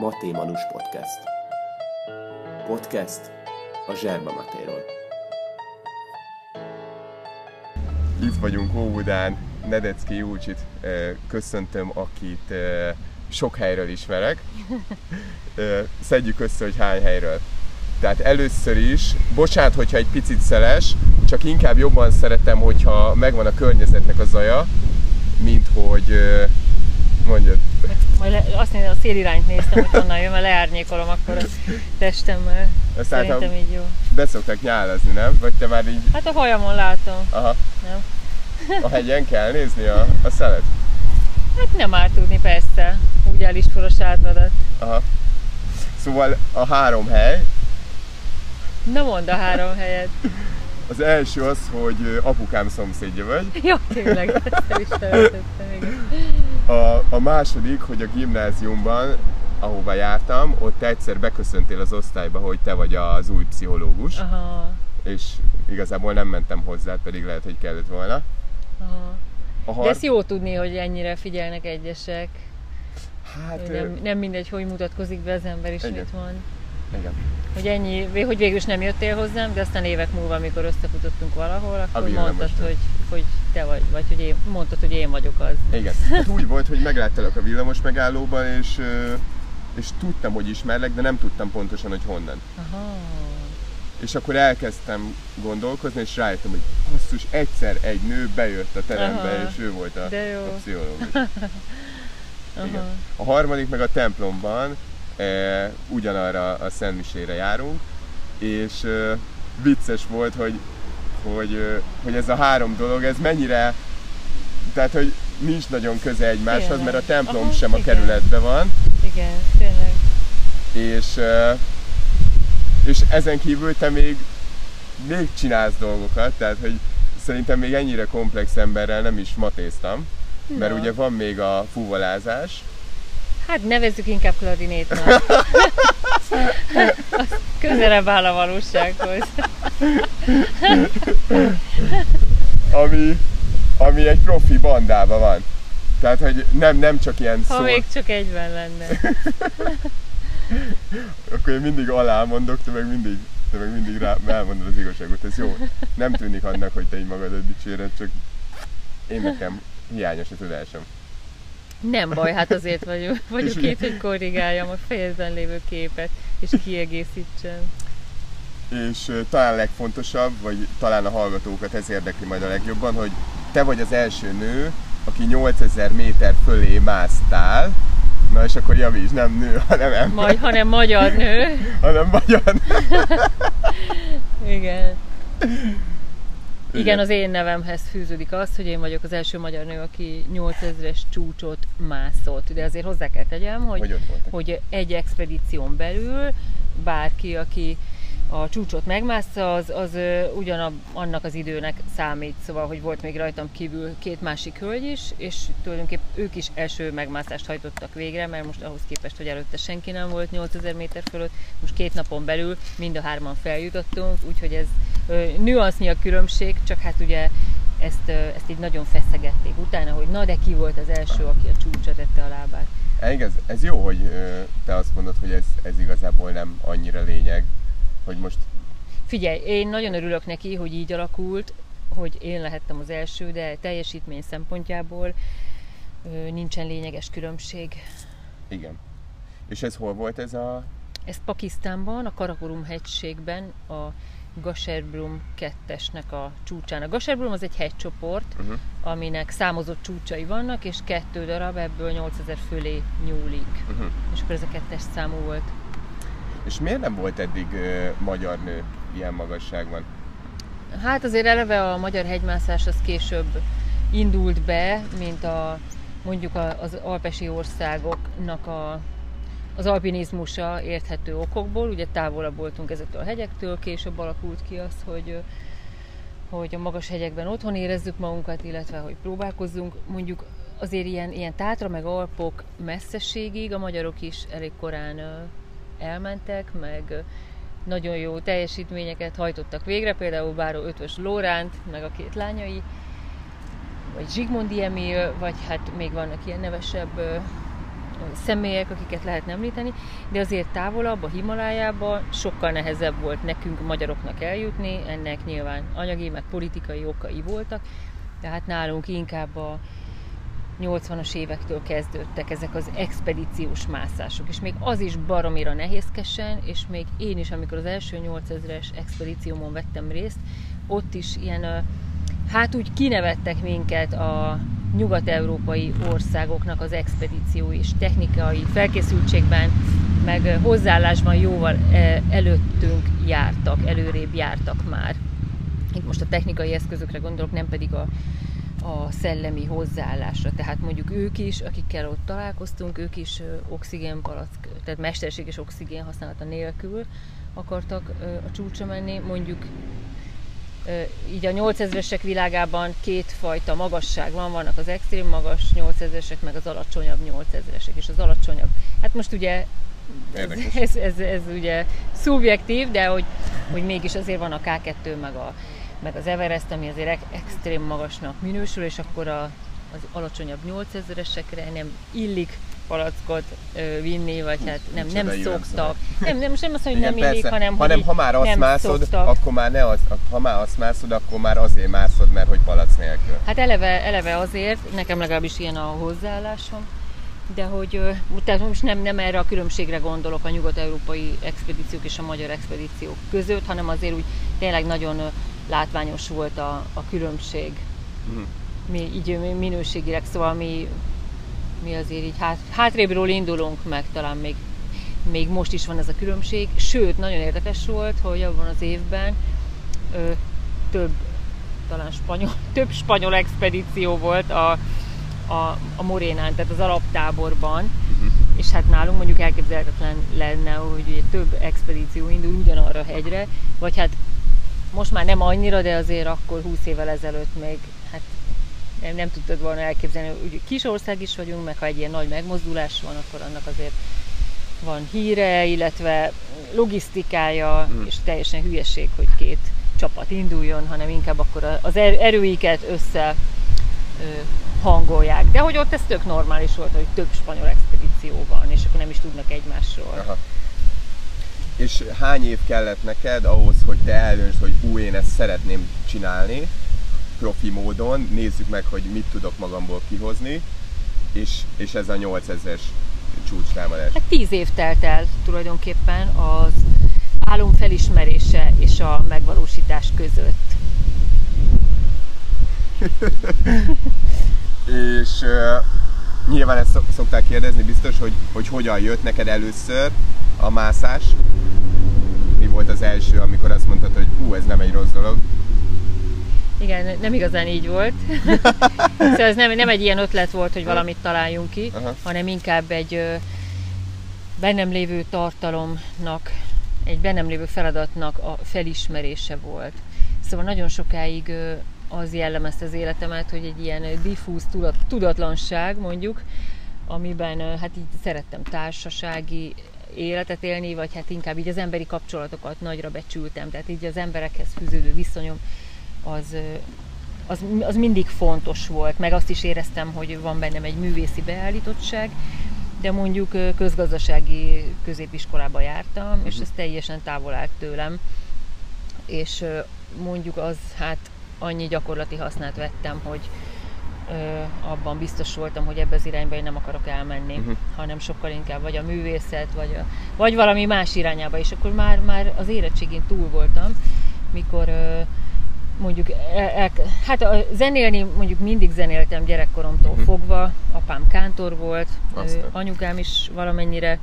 Maté Manus Podcast. Podcast a Zserba Matéról. Itt vagyunk Óbudán, Nedecki Júcsit köszöntöm, akit sok helyről ismerek. Szedjük össze, hogy hány helyről. Tehát először is, bocsánat, hogyha egy picit szeles, csak inkább jobban szeretem, hogyha megvan a környezetnek a zaja, mint hogy mondjad. Majd le, azt nézem, a szélirányt néztem, hogy honnan jön, mert leárnyékolom akkor a testemmel. Ezt Szerintem általában így jó. beszoktak nyálazni, nem? Vagy te már így, Hát a hajamon látom, aha, nem? a hegyen kell nézni a, a szelet? Hát nem árt tudni, persze. Úgy áll Isporos átvadat. Aha. Szóval a három hely, Na mondd a három helyet. az első az, hogy apukám szomszédja vagy. Jó, tényleg, ezt el is felejtettem, igen. A, a második, hogy a gimnáziumban, ahova jártam, ott egyszer beköszöntél az osztályba, hogy te vagy az új pszichológus, Aha, és igazából nem mentem hozzá, pedig lehet, hogy kellett volna. aha. A De har- ez jó tudni, hogy ennyire figyelnek egyesek. Hát, Hogy nem, nem mindegy, hogy mutatkozik be az ember is, Igen. mit mond. igen. Hogy ennyi, hogy végül is nem jöttél hozzám, de aztán évek múlva, amikor összefutottunk valahol, akkor mondtad, hogy, hogy te vagy, vagy hogy én, mondtad, hogy én vagyok az. Igen. Hát úgy volt, hogy megláttalak a villamos megállóban, és, és tudtam, hogy ismerlek, de nem tudtam pontosan, hogy honnan. Aha. És akkor elkezdtem gondolkozni, és rájöttem, hogy basszus, egyszer egy nő bejött a terembe, Aha. és ő volt a, De jó. a pszichológus. Aha. Igen. A harmadik meg a templomban e, ugyanarra a Szentmisére járunk, és e, vicces volt, hogy, hogy, hogy ez a három dolog, ez mennyire, tehát hogy nincs nagyon köze egymáshoz, Tényleg. mert a templom Aha, sem a igen. kerületben van, Igen, tényleg. és, és ezen kívül te még, még csinálsz dolgokat, tehát hogy szerintem még ennyire komplex emberrel nem is matéztam, mert Na. ugye van még a fuvolázás, Hát nevezzük inkább klarinétnak. Az közelebb áll a valósághoz. ami, ami egy profi bandában van. Tehát, hogy nem, nem csak ilyen Ha szó, még csak egyben lenne. akkor én mindig alá mondok, te meg mindig, te meg mindig rá, elmondod az igazságot. Ez jó. Nem tűnik annak, hogy te így magadat dicséred, csak én nekem hiányos a tudásom. Nem baj, hát azért vagyok, vagyok itt, hogy korrigáljam a fejedben lévő képet, és kiegészítsem. És talán legfontosabb, vagy talán a hallgatókat ez érdekli majd a legjobban, hogy te vagy az első nő, aki 8000 méter fölé másztál, Na és akkor javíts, nem nő, hanem ember, Majd, hanem magyar nő. hanem magyar. Igen. Igen, az én nevemhez fűződik az, hogy én vagyok az első magyar nő, aki 8000-es csúcsot mászott. De azért hozzá kell tegyem, hogy, Hogy hogy egy expedíción belül bárki, aki a csúcsot megmássza, az, az ugyanab, annak az időnek számít. Szóval, hogy volt még rajtam kívül két másik hölgy is, és tulajdonképpen ők is első megmászást hajtottak végre, mert most ahhoz képest, hogy előtte senki nem volt 8000 méter fölött, most két napon belül mind a hárman feljutottunk, úgyhogy ez nüansznyi a különbség, csak hát ugye ezt, ezt így nagyon feszegették utána, hogy na de ki volt az első, aki a csúcsra tette a lábát. Ez, ez jó, hogy te azt mondod, hogy ez, ez igazából nem annyira lényeg, hogy most Figyelj, én nagyon örülök neki, hogy így alakult, hogy én lehettem az első, de teljesítmény szempontjából nincsen lényeges különbség. igen. És ez hol volt ez a... Ez Pakisztánban, a Karakorum hegységben, a Gasherbrum 2-esnek a csúcsán. A Gasherbrum az egy hegycsoport, Uh-huh. aminek számozott csúcsai vannak, és kettő darab ebből 8000 fölé nyúlik. Uh-huh. És akkor ez a kettes számú volt. És miért nem volt eddig ö, magyar nő ilyen magasságban? Hát azért eleve a magyar hegymászás az később indult be, mint a mondjuk az alpesi országoknak a, az alpinizmusa érthető okokból, ugye távolabb voltunk ezektől a hegyektől, később alakult ki az, hogy hogy a magas hegyekben otthon érezzük magunkat, illetve hogy próbálkozzunk. Mondjuk azért ilyen, ilyen tátra meg alpok messzességig a magyarok is elég korán elmentek, meg nagyon jó teljesítményeket hajtottak végre, például Báró Ötvös Lóránt, meg a két lányai, vagy Zsigmondi Emil, vagy hát még vannak ilyen nevesebb személyek, akiket lehet említeni, de azért távolabb, a Himalájába sokkal nehezebb volt nekünk, magyaroknak eljutni, ennek nyilván anyagi, meg politikai okai voltak, tehát nálunk inkább a 80-as évektől kezdődtek ezek az expedíciós mászások, és még az is baromira nehézkesen, és még én is, amikor az első 8000-es expedíciómon vettem részt, ott is ilyen, hát úgy kinevettek minket a nyugat-európai országoknak az expedíció és technikai felkészültségben, meg hozzáállásban jóval előttünk jártak, előrébb jártak már. Itt most a technikai eszközökre gondolok, nem pedig a, a szellemi hozzáállásra. Tehát mondjuk ők is, akikkel ott találkoztunk, ők is oxigénpalack, tehát mesterséges oxigén használata nélkül akartak a csúcsra menni. Mondjuk így a 8000-esek világában kétfajta magasság van, vannak az extrém magas 8000-esek, meg az alacsonyabb 8000-esek, és az alacsonyabb. Hát most ugye ez, ez, ez, ez ugye szubjektív, de hogy, hogy mégis azért van a K2, meg, a, meg az Everest, ami azért extrém magasnak minősül, és akkor a, az alacsonyabb 8000-esekre nem illik palackot ö, vinni, vagy hát nem, nem szoktak. Nem, nem, most nem azt mondom, hogy nem illik, hanem, hanem hogy ha már azt mászod, szoktak. akkor már ne az, ha már azt mászod, akkor már azért mászod, mert hogy palac nélkül. Hát eleve, eleve azért, nekem legalábbis ilyen a hozzáállásom, de hogy tehát most nem, nem erre a különbségre gondolok a nyugat-európai expedíciók és a magyar expedíciók között, hanem azért úgy tényleg nagyon látványos volt a, a különbség. Mhm. Mi így minőségileg, szóval mi, mi azért így hát, hátrébről indulunk meg, talán még, még most is van ez a különbség. Sőt, nagyon érdekes volt, hogy abban az évben ö, több talán spanyol, több spanyol expedíció volt a, a, a Morénán, tehát az alaptáborban, Uh-huh. és hát nálunk mondjuk elképzelhetetlen lenne, hogy ugye több expedíció indul ugyanarra a hegyre, vagy hát most már nem annyira, de azért akkor 20 évvel ezelőtt még hát nem, nem tudtad volna elképzelni, hogy kis ország is vagyunk, meg ha egy ilyen nagy megmozdulás van, akkor annak azért van híre, illetve logisztikája, Mm. és teljesen hülyeség, hogy két csapat induljon, hanem inkább akkor az er- erőiket össze ö, hangolják. De hogy ott ez tök normális volt, hogy több spanyol expedíció van, és akkor nem is tudnak egymásról. Aha. És hány év kellett neked ahhoz, hogy te eldöntsd, hogy ú, én ezt szeretném csinálni, profi módon, nézzük meg, hogy mit tudok magamból kihozni, és, és ez a 8000-es csúcstámadás. Hát tíz év telt el tulajdonképpen az álom felismerése és a megvalósítás között. És uh, nyilván ezt szok- szokták kérdezni biztos, hogy, hogy hogyan jött neked először a mászás. Mi volt az első, amikor azt mondtad, hogy hú, ez nem egy rossz dolog. Igen, nem igazán így volt. szóval ez nem, nem egy ilyen ötlet volt, hogy valamit találjunk ki, Aha. hanem inkább egy bennem lévő tartalomnak, egy bennem lévő feladatnak a felismerése volt. Szóval nagyon sokáig az jellemezte az életemet, hogy egy ilyen diffúz tudat, tudatlanság mondjuk, amiben hát így szerettem társasági életet élni, vagy hát inkább így az emberi kapcsolatokat nagyra becsültem, tehát így az emberekhez fűződő viszonyom az, az, az mindig fontos volt, meg azt is éreztem, hogy van bennem egy művészi beállítottság, de mondjuk közgazdasági középiskolába jártam, és ez teljesen távol állt tőlem, és mondjuk az hát annyi gyakorlati hasznát vettem, hogy abban biztos voltam, hogy ebbe az irányba én nem akarok elmenni, uh-huh. hanem sokkal inkább vagy a művészet, vagy, a, vagy valami más irányába, és akkor már, már az érettségén túl voltam, mikor ö, mondjuk, el, el, hát a zenélni mondjuk mindig zenéltem gyerekkoromtól uh-huh. fogva, apám kántor volt, Azt ö, a- anyukám is valamennyire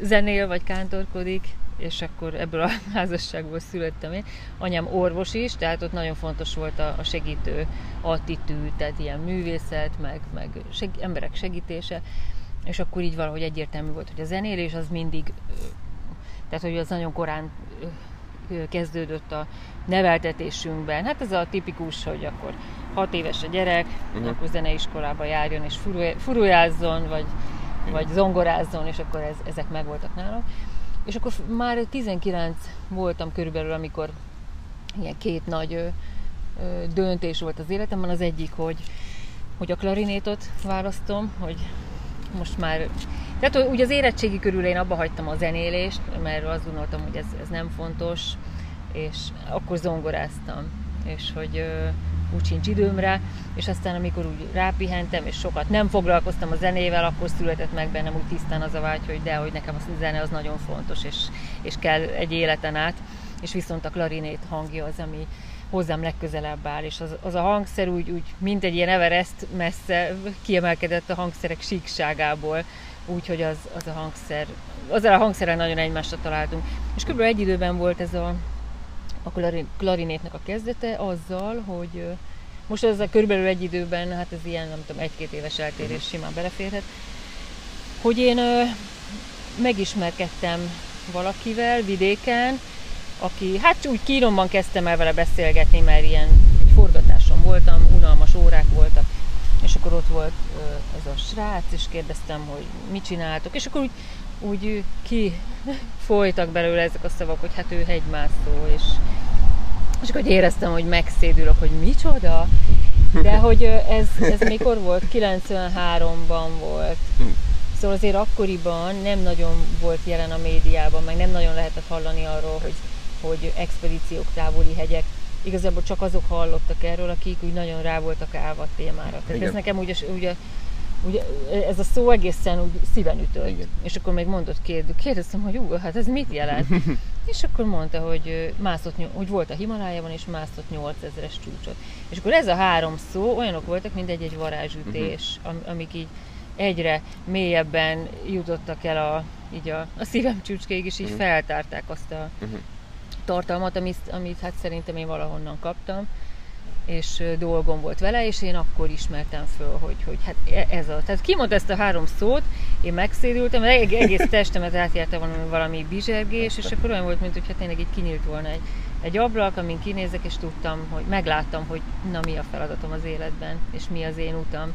zenél vagy kántorkodik, és akkor ebből a házasságból születtem én. Anyám orvos is, tehát ott nagyon fontos volt a, a segítő attitűd, tehát ilyen művészet, meg, meg seg, emberek segítése, és akkor így valahogy egyértelmű volt, hogy a zenélés az mindig, tehát hogy az nagyon korán kezdődött a neveltetésünkben. Hát ez a tipikus, hogy akkor hat éves a gyerek, uh-huh. akkor zeneiskolába járjon és furujázzon, vagy, vagy zongorázzon, és akkor ez, ezek megvoltak nálam. És akkor már 19 voltam körülbelül, amikor ilyen két nagy ö, ö, döntés volt az életemben. Az egyik, hogy, hogy a klarinétot választom, hogy most már... Tehát ugye az érettségi körül én abba hagytam a zenélést, mert azt gondoltam, hogy ez, ez nem fontos, és akkor zongoráztam, és hogy úgy sincs időmre, és aztán amikor úgy rápihentem, és sokat nem foglalkoztam a zenével, akkor született meg bennem úgy tisztán az a vágy, hogy de, hogy nekem a zene az nagyon fontos, és, és kell egy életen át, és viszont a klarinét hangja az, ami hozzám legközelebb áll, és az, az a hangszer úgy, úgy mint egy ilyen Everest messze kiemelkedett a hangszerek síkságából, úgyhogy az, az a hangszer, azzal a hangszerrel nagyon egymásra találtunk. És kb. egy időben volt ez a, a klarinétnek a kezdete azzal, hogy most ez a körülbelül egy időben, hát ez ilyen, nem tudom, egy-két éves eltérés simán beleférhet, hogy én megismerkedtem valakivel vidéken, aki, hát úgy kínomban kezdtem el vele beszélgetni, mert ilyen egy forgatáson voltam, unalmas órák voltak, és akkor ott volt ez a srác, és kérdeztem, hogy mit csináltok, és akkor úgy, úgy ki folytak belőle ezek a szavak, hogy hát ő hegymászó, és, és akkor éreztem, hogy megszédülök, hogy micsoda, de hogy ez, ez mikor volt? 93-ban volt. Szóval azért akkoriban nem nagyon volt jelen a médiában, meg nem nagyon lehetett hallani arról, hogy hogy expedíciók, távoli hegyek, igazából csak azok hallottak erről, akik úgy nagyon rá voltak állva a témára. Tehát Igen. ez nekem ugye, ugye, ugye, ez a szó egészen úgy szíven ütött. Igen. És akkor még mondott kérdő, kérdeztem, hogy ú, hát ez mit jelent? és akkor mondta, hogy mászott, hogy volt a Himalájában, és mászott 8000-es csúcsot. És akkor ez a három szó olyanok voltak, mint egy-egy varázsütés, uh-huh. amik így egyre mélyebben jutottak el a, így a, a szívem csúcskéig, és így uh-huh. feltárták azt a, uh-huh tartalmat, amit, amit hát szerintem én valahonnan kaptam, és dolgom volt vele, és én akkor ismertem föl, hogy, hogy hát e, ez a... Tehát kimondta ezt a három szót, én megszédültem, egész testemet átjárta valami, valami bizsergés, és akkor olyan volt, mint hogy hát tényleg így kinyílt volna egy, egy ablak, amin kinézek, és tudtam, hogy megláttam, hogy na mi a feladatom az életben, és mi az én utam.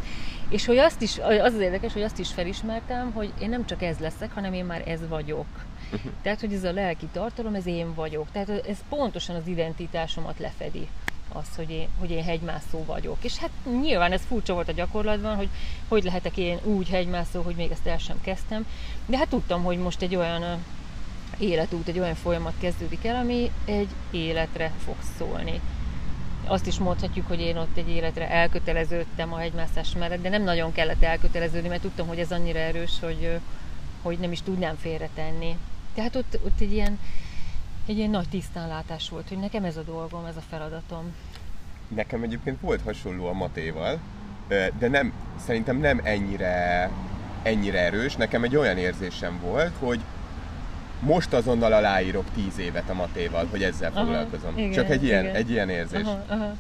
És hogy azt is, az az érdekes, hogy azt is felismertem, hogy én nem csak ez leszek, hanem én már ez vagyok. Uh-huh. Tehát, hogy ez a lelki tartalom, ez én vagyok. Tehát ez pontosan az identitásomat lefedi az, hogy én, hogy én hegymászó vagyok. És hát nyilván ez furcsa volt a gyakorlatban, hogy hogy lehetek én úgy hegymászó, hogy még ezt el sem kezdtem. De hát tudtam, hogy most egy olyan életút, egy olyan folyamat kezdődik el, ami egy életre fog szólni. Azt is mondhatjuk, hogy én ott egy életre elköteleződtem a hegymászás mellett, de nem nagyon kellett elköteleződni, mert tudtam, hogy ez annyira erős, hogy, hogy nem is tudnám félretenni. Tehát ott, ott egy, ilyen, egy ilyen nagy tisztánlátás volt, hogy nekem ez a dolgom, ez a feladatom. Nekem egyébként volt hasonló a Matéval, de nem, szerintem nem ennyire, ennyire erős. Nekem egy olyan érzésem volt, hogy most azonnal aláírok tíz évet a Matéval, hogy ezzel aha, foglalkozom. Igen, Csak egy ilyen, igen. egy ilyen érzés. Aha, aha.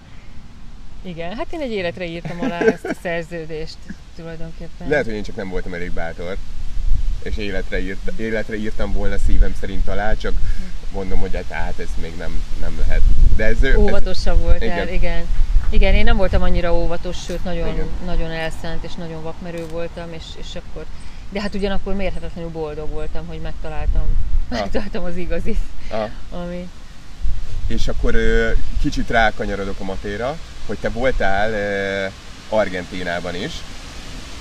Igen, hát én egy életre írtam alá ezt a szerződést tulajdonképpen. Lehet, hogy én csak nem voltam elég bátor és életre, írt, életre írtam volna szívem szerint alá, csak mondom, hogy hát, hát ez még nem, nem lehet. De ez, Óvatosabb ez, volt igen. igen. Igen, én nem voltam annyira óvatos, sőt nagyon, nagyon elszánt és nagyon vakmerő voltam, és, és akkor, de hát ugyanakkor mérhetetlenül boldog voltam, hogy megtaláltam, ah. megtaláltam az igazit, ah. ami... És akkor kicsit rákanyarodok a matéra, hogy te voltál Argentinában is,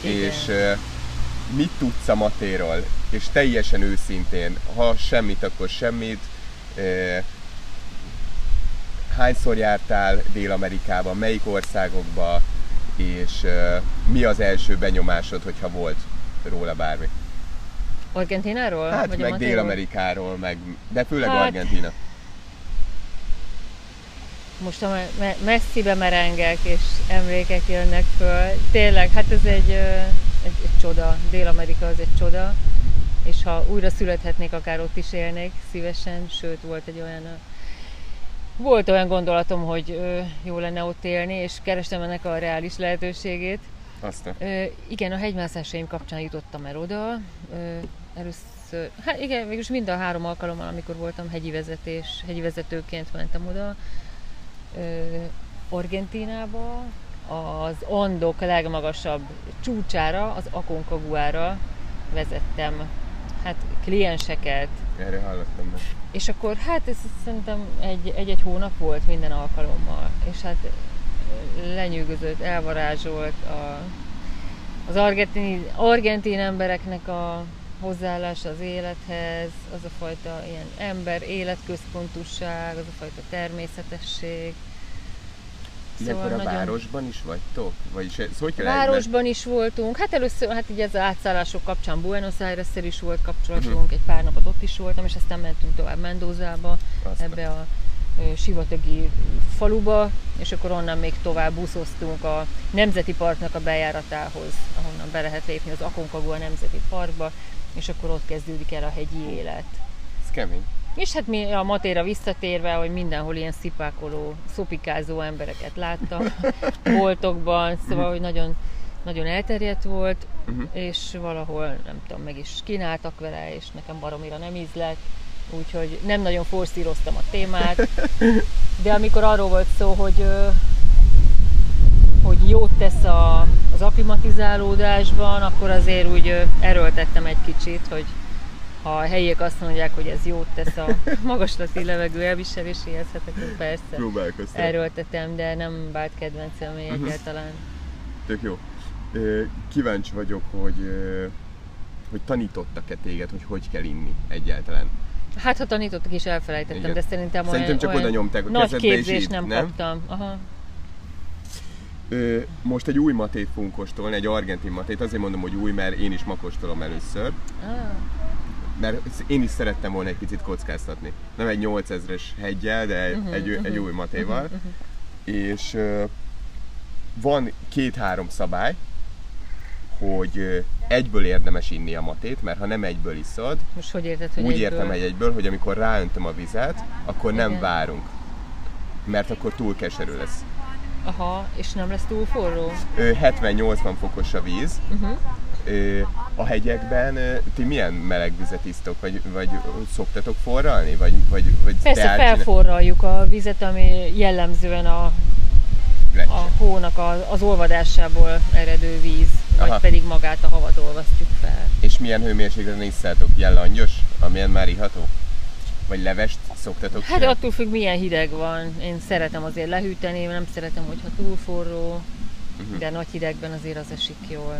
Igen. és mit tudsz a matéról, és teljesen őszintén, ha semmit, akkor semmit, hányszor jártál Dél-Amerikában, melyik országokba, és mi az első benyomásod, hogyha volt róla bármi? Argentináról? Hát vagy meg Dél-Amerikáról, meg, de főleg hát, Argentina. Most a messzibe merengek, és emlékek jönnek föl. Tényleg, hát ez egy egy, egy csoda. Dél-Amerika az egy csoda, és ha újra születhetnék, akár ott is élnék szívesen, sőt volt egy olyan volt olyan gondolatom, hogy ö, jó lenne ott élni, és kerestem ennek a reális lehetőségét. Aztán. Ö, igen, a hegymászásaim kapcsán jutottam el oda. Ö, először, hát igen, mégis mind a három alkalommal, amikor voltam hegyi vezetés, hegyi vezetőként mentem oda. Ö, Argentinába, az Andok legmagasabb csúcsára, az Akonkaguára vezettem hát klienseket. Erre hallottam meg. És akkor hát ez szerintem egy, egy-egy hónap volt minden alkalommal, és hát lenyűgözött, elvarázsolt a, az argentin, argentin embereknek a hozzáállás az élethez, az a fajta ilyen ember, életközpontúság, az a fajta természetesség. Ilyenkor a nagyon- városban is vagytok? Vagyis ez hogy kell Városban is voltunk, hát először, hát így ez az átszállások kapcsán Buenos aires is volt kapcsolatunk, egy pár napot ott is voltam, és aztán mentünk tovább Mendozába, Azt- ebbe a sivatagi faluba, és akkor onnan még tovább buszoztunk a Nemzeti Parknak a bejáratához, ahonnan be lehet lépni az Aconcagua Nemzeti Parkba, és akkor ott kezdődik el a hegyi élet. Ez kemény. És hát mi a Matéra visszatérve, hogy mindenhol ilyen szipákoló, szopikázó embereket láttam boltokban, szóval, hogy nagyon, nagyon elterjedt volt, Mhm. és valahol, nem tudom, meg is kínáltak vele, és nekem baromira nem ízlett, úgyhogy nem nagyon forszíroztam a témát, de amikor arról volt szó, hogy hogy jót tesz a, az aklimatizálódásban, akkor azért úgy erőltettem egy kicsit, hogy ha a helyiek azt mondják, hogy ez jót tesz a magaslati levegő elviseléséhez, hát akkor persze Próbálkoztam. erőltetem, de nem vált kedvencem egyáltalán. Tök jó. Kíváncsi vagyok, hogy, hogy tanítottak-e téged, hogy hogy kell inni egyáltalán. Hát ha tanítottak is elfelejtettem, Igen. de szerintem Szerintem olyan, csak olyan oda nyomták a nagy kezedbe, és képzést így, nem, nem? kaptam. Aha. Ö, Most egy új matét fogunk kóstolni, egy argentin matét. Azért mondom, hogy új, mert én is ma kóstolom először. Ah, Mert én is szerettem volna egy picit kockáztatni. Nem egy 8000-es hegyel, de Mhm, egy, egy új matéval. És ö, van két-három szabály, hogy egyből érdemes inni a matét, mert ha nem egyből iszod, most hogy érted, hogy úgy egyből? értem egy egyből, hogy amikor ráöntöm a vizet, akkor nem Igen. várunk. Mert akkor túl keserű lesz. Aha, és nem lesz túl forró? Ö, 70-80 fokos a víz. Uh-huh. A hegyekben ti milyen meleg vizet isztok, vagy, vagy szoktatok forralni, vagy, vagy, vagy Persze teát csinál- felforraljuk a vizet, ami jellemzően a, a hónak a, az olvadásából eredő víz, vagy Aha. pedig magát a havat olvasztjuk fel. És milyen hőmérsékleten isszátok? Jellangyos, amilyen már iható? Vagy levest szoktatok Hát csinálni? attól függ, milyen hideg van. Én szeretem azért lehűteni, nem szeretem, hogyha túl forró, Mhm. de nagy hidegben azért az esik jól.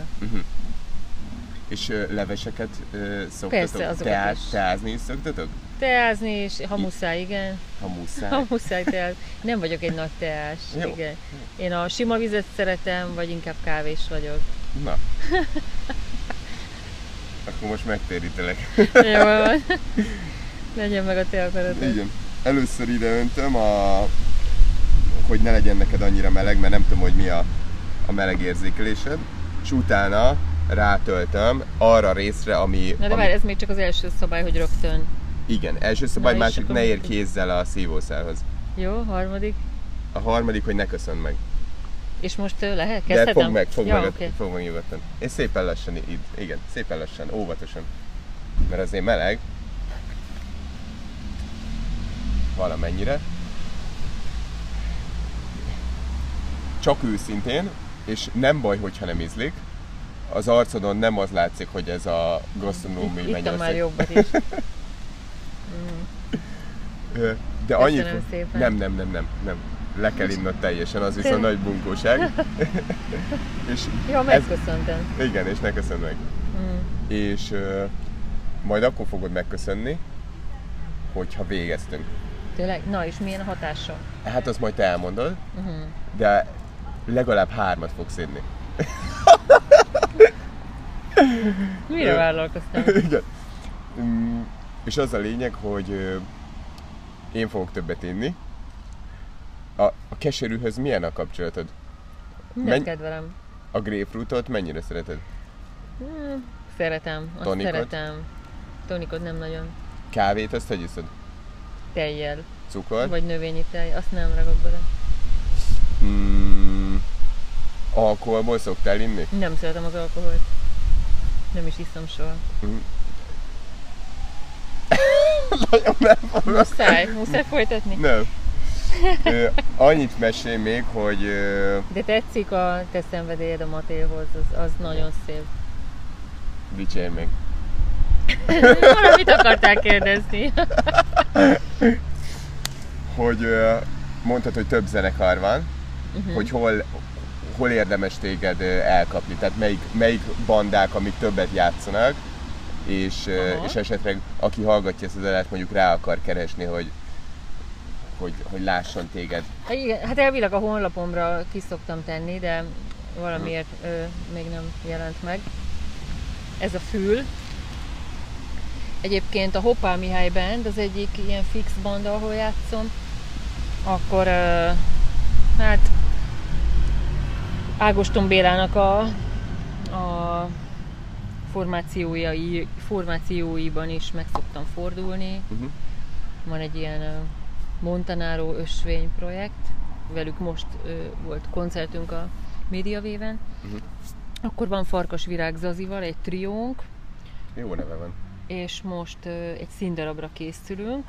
És ö, leveseket ö, szoktatok? Persze, azokat Teát, is. teázni is szoktatok? Teázni és ha muszáj, igen. Ha muszáj. Ha muszáj teázni. Nem vagyok egy nagy teás, Jó. igen. Én a sima vizet szeretem, vagy inkább kávés vagyok. Na. Akkor most megtérítelek. Jól van. Legyen meg a te akaratod. Igen. Először ide öntöm, a... hogy ne legyen neked annyira meleg, mert nem tudom, hogy mi a, a meleg érzékelésed. És utána rátöltöm arra a részre, ami... Na de ami... várj, ez még csak az első szabály, hogy rögtön. Igen, első szabály, Na másik ne ér kézzel a szívószálhoz. Jó, harmadik. A harmadik, hogy ne köszönd meg. És most lehet? De Kezdhetem? fog meg, fog ja, meg, oké. fog meg nyugodtan. És szépen lassan, így, igen, szépen lassan, óvatosan. Mert azért meleg. Valamennyire. Csak őszintén, és nem baj, hogyha nem ízlik. Az arcodon nem az látszik, hogy ez a gasztronómiai Itt- Ittam már jobbat is. De annyit... Szépen. Nem, nem, nem, nem, nem. Le kell innod teljesen, az viszont nagy bunkóság. és Jó, megköszöntem. Igen, és ne köszönj meg. Mm. És ö, majd akkor fogod megköszönni, hogyha végeztünk. Tényleg? Na, és milyen hatása? Hát azt majd te elmondod, Uh-huh. de legalább hármat fogsz inni. Mire Ö. vállalkoztam? Igen. Mm, És az a lényeg, hogy én fogok többet inni. A, a keserűhöz milyen a kapcsolatod? Mindent Menj- kedvelem. A grapefruitot mennyire szereted? Hmm, szeretem, azt Tonikot? szeretem. Tonikot nem nagyon. Kávét azt hogy iszod? Tejjel, Cukor? vagy növényi tej, azt nem ragok bele. Mm, alkoholból szoktál inni? Nem szeretem az alkoholt. Nem is iszom soha. Nagyon nem fogok. Muszáj, muszáj folytatni. Nem. Ö, annyit mesél még, hogy ö, De tetszik a te szenvedélyed a Matéhoz, az, az nagyon szép. dicsérj meg. Valamit akartál kérdezni? Hogy ö, mondtad, hogy több zenekar van, Mhm. hogy hol, hol érdemes téged elkapni, tehát melyik, melyik bandák, amik többet játszanak, és, Aha. és esetleg aki hallgatja ezt az adást, mondjuk rá akar keresni, hogy, hogy, hogy lásson téged. Hát igen, hát elvileg a honlapomra ki szoktam tenni, de valamiért ö, még nem jelent meg. Ez a fül. Egyébként a Hoppá Mihály Band az egyik ilyen fix band, ahol játszom. Akkor ö, hát Ágoston Bélának a, a formációi, formációiban is meg szoktam fordulni. Uh-huh. Van egy ilyen ö, Montanaro ösvény projekt, velük most ö, volt koncertünk a Médiavéven. Mhm. Akkor van Farkas Virág Zazival egy triónk, Jó neve van. és most ö, egy színdarabra készülünk,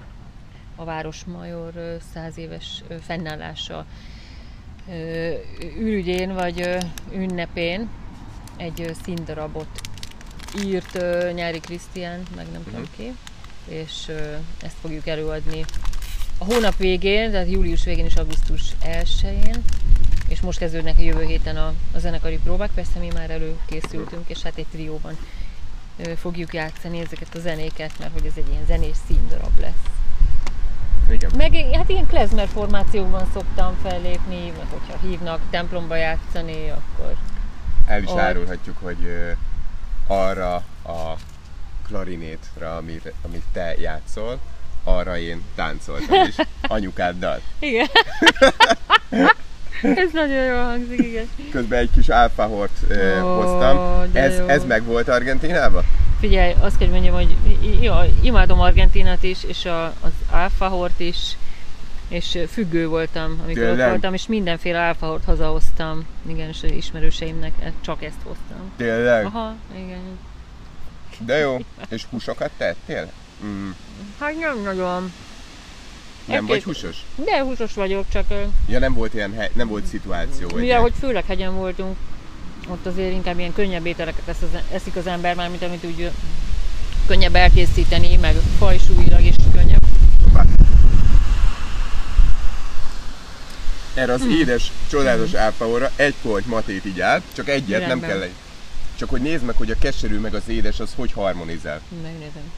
a Városmajor száz éves ö, fennállása ürügyén vagy ünnepén egy színdarabot írt Nyári Krisztián, meg nem tudom Mhm. ki, és ezt fogjuk előadni a hónap végén, tehát július végén és augusztus 1-én, és most kezdődnek a jövő héten a, a zenekari próbák, persze mi már előkészültünk, és hát egy trióban fogjuk játszani ezeket a zenéket, mert hogy ez egy ilyen zenés színdarab lesz. Igen. Meg hát ilyen klezmer formációban szoktam fellépni, meg hogyha hívnak templomba játszani, akkor El is Or- árulhatjuk, hogy arra a klarinétra, amit, amit te játszol, arra én táncoltam is, anyukáddal. igen. ez nagyon jól hangzik, igen. Közben egy kis alfahort ö, Ó, hoztam. Ez, jó. ez meg volt Argentinában? Figyelj, azt kell, mondjam, hogy jó, imádom Argentinát is, és a, az alfahort is, és függő voltam, amikor ott Tényleg? voltam, és mindenféle alfahort hazahoztam. Igen, és ismerőseimnek e- csak ezt hoztam. Tényleg? Aha, igen. De jó. És húsokat tettél? Mm, Hát nem nagyon. Nem vagy húsos? De húsos vagyok, csak Ja, nem volt ilyen hely, nem volt szituáció. mivel, hogy főleg hegyen voltunk, ott azért inkább ilyen könnyebb ételeket esz az, eszik az ember, már mint amit úgy könnyebb elkészíteni, meg fajsúlyilag is könnyebb. Erre az édes, csodálatos áfaóra egy korty matét így át, csak egyet, nem Rendben. kell egy. Csak hogy nézd meg, hogy a keserű meg az édes az hogy harmonizál. Megnézem.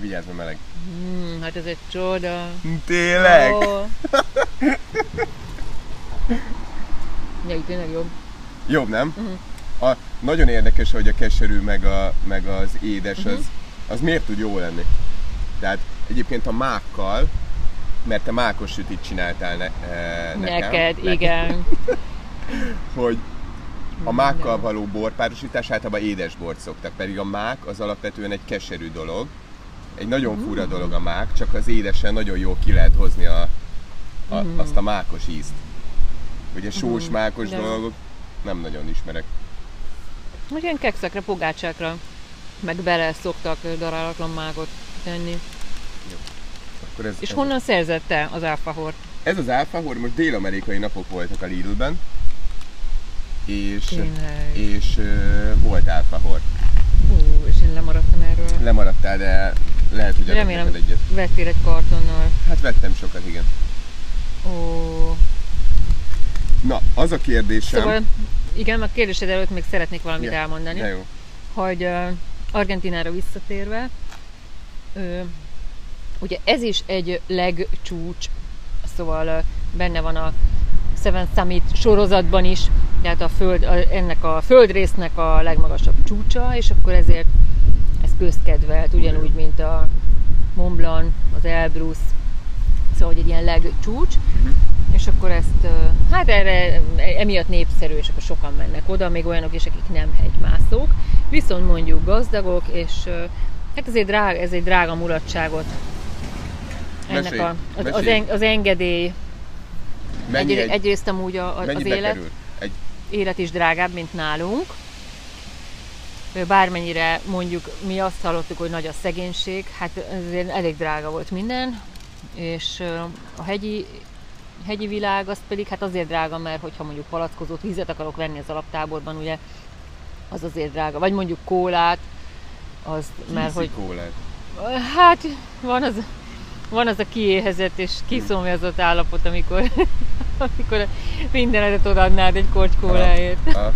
Vigyázz, mert meleg. Mm, hát ez egy csoda. Tényleg? Ó. Ja, így tényleg jobb. Jobb, nem? Mhm. A, nagyon érdekes, hogy a keserű meg, a, meg az édes, Mhm. az, az miért tud jó lenni. Tehát egyébként a mákkal, mert te mákos sütit csináltál ne, e, nekem. Neked, nekem, igen. Hogy a mákkal való borpárosítás általában édes bort szoktak, pedig a mák az alapvetően egy keserű dolog. Egy nagyon Mm. fura dolog a mák, csak az édesen nagyon jól ki lehet hozni a, a, Mm. azt a mákos ízt. Ugye sós, mákos De- dolgok nem nagyon ismerek. Ilyen kekszekre, pogácsákra, meg bele szoktak darálatlan mágot tenni. Akkor ez, És ez, honnan szerzett te az áfahort? ez az álfahor, most dél-amerikai napok voltak a Lidlben, és, Tényleg. és ö, volt álfahor. Ú, és én lemaradtam erről. Lemaradtál, de lehet, hogy Remélem egyet. vettél egy kartonnal. Hát vettem sokat, igen. Ó, Na, az a kérdésem... szóval igen, a kérdésed előtt még szeretnék valamit Igen, elmondani. De jó. hogy uh, Argentinára visszatérve, uh, ugye ez is egy legcsúcs, szóval uh, benne van a Seven Summit sorozatban is, tehát a föld, a, ennek a földrésznek a legmagasabb csúcsa, és akkor ezért ez közkedvelt, ugyanúgy, mint a Mont Blanc, az Elbrus, szóval hogy egy ilyen legcsúcs, és akkor ezt, hát erre emiatt népszerű, és akkor sokan mennek oda, még olyanok is, akik nem hegymászók, viszont mondjuk gazdagok, és hát ezért drága, ez egy drága mulatságot. Ennek Mesélj, a, az, az, mesélj. en, az engedély, Mennyi egy, egy, egyrészt amúgy a, a, az élet, kerül? Egy, élet is drágább, mint nálunk. Bármennyire mondjuk mi azt hallottuk, hogy nagy a szegénység, hát azért elég drága volt minden, és a hegyi, hegyi világ az pedig hát azért drága, mert hogyha mondjuk palackozott vizet akarok venni az alaptáborban, ugye az azért drága. Vagy mondjuk kólát, az, mert hogy kólát. Hát van az, van az a kiéhezett és kiszomjazott állapot, amikor amikor mindenedet odaadnád egy korty kóláért. A,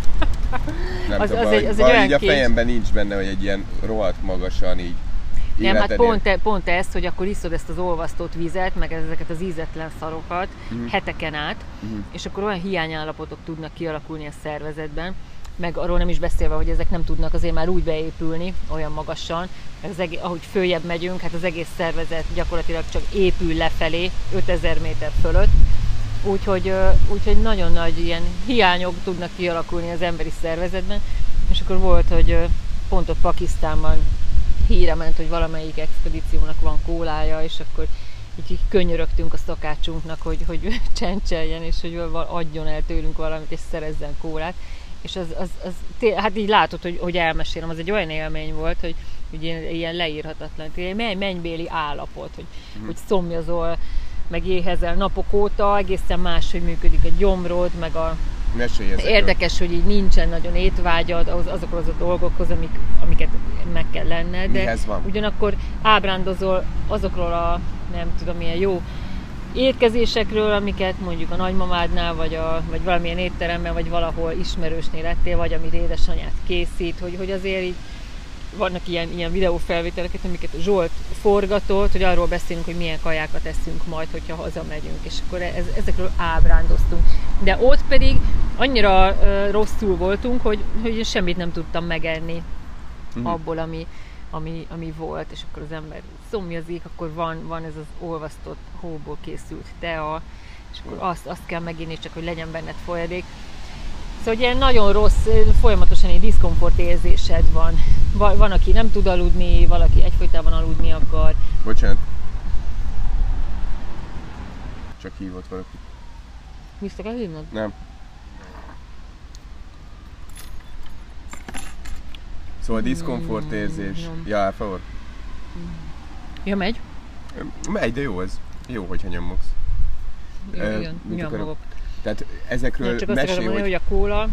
nem Az- tudom, az egy- az egy olyan így a fejemben nincs benne, hogy egy ilyen rohadt magasan így Nem, hát pont, e, pont ez, hogy akkor iszod ezt az olvasztott vizet, meg ezeket az ízetlen szarokat Mhm. heteken át, Mhm. és akkor olyan hiányállapotok tudnak kialakulni a szervezetben, meg arról nem is beszélve, hogy ezek nem tudnak azért már úgy beépülni olyan magasan, mert az egész, ahogy följebb megyünk, hát az egész szervezet gyakorlatilag csak épül lefelé, 5000 méter fölött, úgyhogy, úgyhogy nagyon nagy ilyen hiányok tudnak kialakulni az emberi szervezetben, és akkor volt, hogy pont ott Pakisztánban híre ment, hogy valamelyik expedíciónak van kólája, és akkor így, így könyörögtünk a szakácsunknak, hogy, hogy csendcseljen, és hogy adjon el tőlünk valamit, és szerezzen kólát. És az, az, az hát így látod, hogy, hogy elmesélem, az egy olyan élmény volt, hogy, hogy ilyen, ilyen leírhatatlan, egy menny- mennybéli állapot, hogy, mm. hogy szomjazol, meg éhezel napok óta, egészen más, hogy működik a gyomrod, meg a. Érdekes, hogy így nincsen nagyon étvágyad az, azokhoz a dolgokhoz, amik, amiket meg kell lenned, de Mihez van? ugyanakkor ábrándozol azokról a, nem tudom, milyen jó étkezésekről, amiket mondjuk a nagymamádnál, vagy, a, vagy valamilyen étteremben, vagy valahol ismerősnél lettél, vagy amit édesanyád készít, hogy, hogy azért így vannak ilyen, ilyen videófelvételeket, amiket a Zsolt forgatott, hogy arról beszélünk, hogy milyen kajákat eszünk majd, hogyha hazamegyünk, és akkor ez, ezekről ábrándoztunk. De ott pedig annyira uh, rosszul voltunk, hogy, hogy semmit nem tudtam megenni Mhm. abból, ami, ami, ami volt, és akkor az ember szomjazik, akkor van, van ez az olvasztott hóból készült tea, és akkor azt, azt kell meginni, csak hogy legyen benned folyadék. Szóval ilyen nagyon rossz, folyamatosan egy diszkomfort érzésed van. Va- Van, aki nem tud aludni, valaki egyfolytában aludni akar. Bocsánat. Csak hívott valaki. Vissza kell hívnod? Nem. Szóval diszkomfort érzés. Ja, a favor. Ja, megy? Megy, de jó ez. Jó, hogyha nyomogsz. Igen, akarok? nyomogok. Tehát ezekről Nem, csak azt mesélj, akarom hogy... hogy a kóla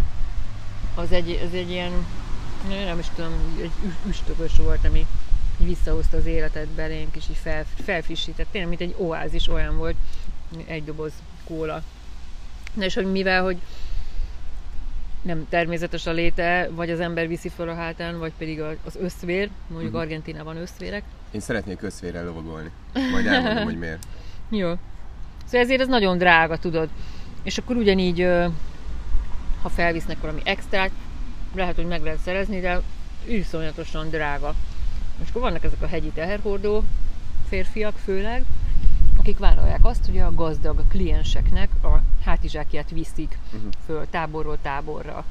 az egy, az egy ilyen, én nem is tudom, egy üs- üstökös volt, ami visszahozta az életet belénk, és így fel, felfrissített. Tényleg, mint egy oázis olyan volt, egy doboz kóla. Na és hogy mivel, hogy nem természetes a léte, vagy az ember viszi fel a hátán, vagy pedig az összvér, mondjuk Mhm. Argentinában összvérek. Én szeretnék összvérrel lovagolni. Majd elmondom, hogy miért. Jó. Szóval ezért ez nagyon drága, tudod. És akkor ugyanígy, ha felvisznek valami extrát, lehet, hogy meg lehet szerezni, de iszonyatosan drága. És akkor vannak ezek a hegyi teherhordó férfiak főleg, akik vállalják azt, hogy a gazdag klienseknek a hátizsákját viszik Mhm. föl táborról táborra.